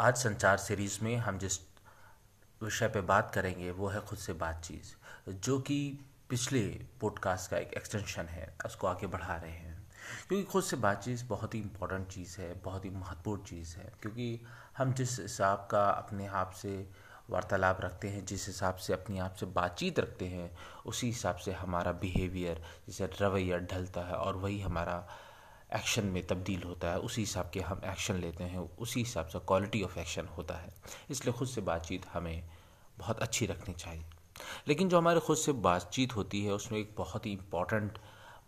आज संचार सीरीज़ में हम जिस विषय पे बात करेंगे, वो है खुद से बातचीत, जो कि पिछले पॉडकास्ट का एक एक्सटेंशन है, उसको आगे बढ़ा रहे हैं। क्योंकि खुद से बातचीत बहुत ही इम्पोर्टेंट चीज़ है, बहुत ही महत्वपूर्ण चीज़ है, क्योंकि हम जिस हिसाब का अपने आप से वार्तालाप रखते हैं, जिस हिसाब से अपने आप से बातचीत रखते हैं, उसी हिसाब से हमारा बिहेवियर जैसे रवैया ढलता है और वही हमारा एक्शन में तब्दील होता है, उसी हिसाब के हम एक्शन लेते हैं, उसी हिसाब से क्वालिटी ऑफ़ एक्शन होता है। इसलिए खुद से बातचीत हमें बहुत अच्छी रखनी चाहिए। लेकिन जो हमारे खुद से बातचीत होती है, उसमें एक बहुत ही इंपॉर्टेंट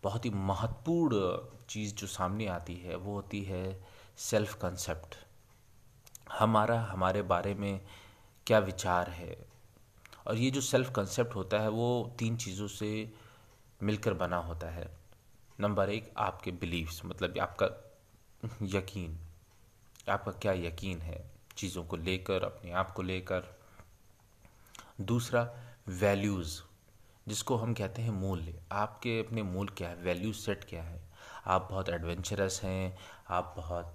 बहुत ही महत्वपूर्ण चीज़ जो सामने आती है, वो होती है सेल्फ कंसेप्ट हमारा, हमारे बारे में क्या विचार है? और ये जो सेल्फ कंसेप्ट होता है, वो तीन चीज़ों से मिलकर बना होता है। नंबर एक, आपके बिलीव्स मतलब आपका यकीन। आपका क्या यकीन है चीज़ों को लेकर, अपने आप को लेकर? दूसरा वैल्यूज़ जिसको हम कहते हैं मूल्य। आपके अपने मूल क्या है? वैल्यू सेट क्या है? आप बहुत एडवेंचरस हैं, आप बहुत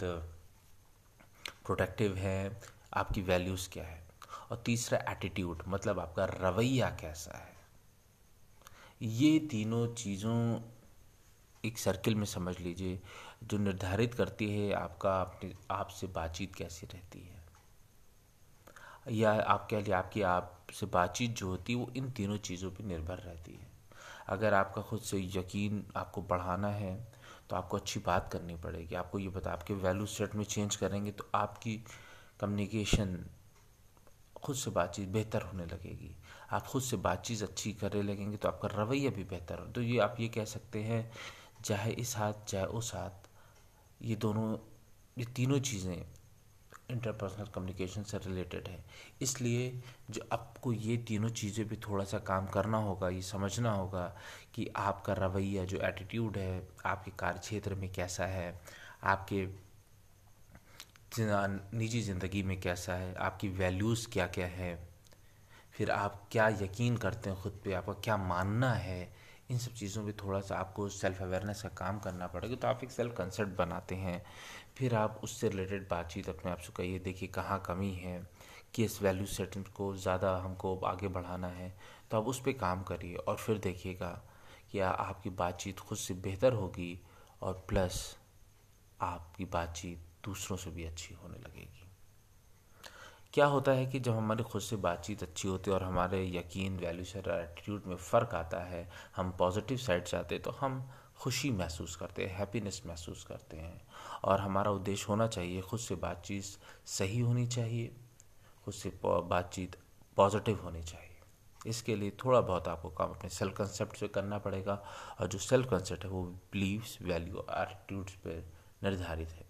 प्रोटेक्टिव हैं, आपकी वैल्यूज़ क्या है? और तीसरा एटीट्यूड मतलब आपका रवैया कैसा है? ये तीनों चीज़ों एक सर्किल में समझ लीजिए, जो निर्धारित करती है आपका, अपने आप से बातचीत कैसी रहती है। या आप कह लिए आपकी, आपसे बातचीत जो होती है, वो इन तीनों चीज़ों पर निर्भर रहती है। अगर आपका खुद से यकीन आपको बढ़ाना है तो आपको अच्छी बात करनी पड़ेगी। आपको ये बता आपके वैल्यू सेट में चेंज करेंगे तो आपकी कम्युनिकेशन खुद से बातचीत बेहतर होने लगेगी। आप खुद से बातचीत अच्छी करने लगेंगे तो आपका रवैया भी बेहतर हो। तो ये आप ये कह सकते हैं चाहे इस हाथ, चाहे उस हाथ, ये दोनों, ये तीनों चीज़ें इंटरपर्सनल कम्युनिकेशन से रिलेटेड है। इसलिए जो आपको ये तीनों चीज़ें भी थोड़ा सा काम करना होगा, ये समझना होगा कि आपका रवैया, जो एटीट्यूड है, आपके कार्य क्षेत्र में कैसा है, आपके निजी ज़िंदगी में कैसा है, आपकी वैल्यूज़ क्या क्या है, फिर आप क्या यकीन करते हैं खुद पे, आपका क्या मानना है इन सब चीज़ों में थोड़ा सा आपको सेल्फ अवेयरनेस का काम करना पड़ेगा तो आप एक सेल्फ कंसेप्ट बनाते हैं। फिर आप उससे रिलेटेड बातचीत अपने आप से कहिए, देखिए, कहाँ कमी है? किस वैल्यू सेटिंग को ज़्यादा हमको आगे बढ़ाना है? तो आप उस पर काम करिए और फिर देखिएगा कि आपकी बातचीत खुद से बेहतर होगी और प्लस आपकी बातचीत दूसरों से भी अच्छी होने लगेगी। क्या होता है कि जब हमारी खुद से बातचीत अच्छी होती है और हमारे यकीन वैल्यू से एटीट्यूड में फ़र्क आता है, हम पॉजिटिव साइड जाते हैं तो हम खुशी महसूस करते हैं हैप्पीनेस महसूस करते हैं। और हमारा उद्देश्य होना चाहिए खुद से बातचीत सही होनी चाहिए, खुद से बातचीत पॉजिटिव होनी चाहिए। इसके लिए थोड़ा बहुत आपको काम अपने सेल्फ कंसेप्ट से करना पड़ेगा और जो सेल्फ कंसेप्ट है वो बिलीव्स वैल्यू एटीट्यूड्स पर निर्धारित है।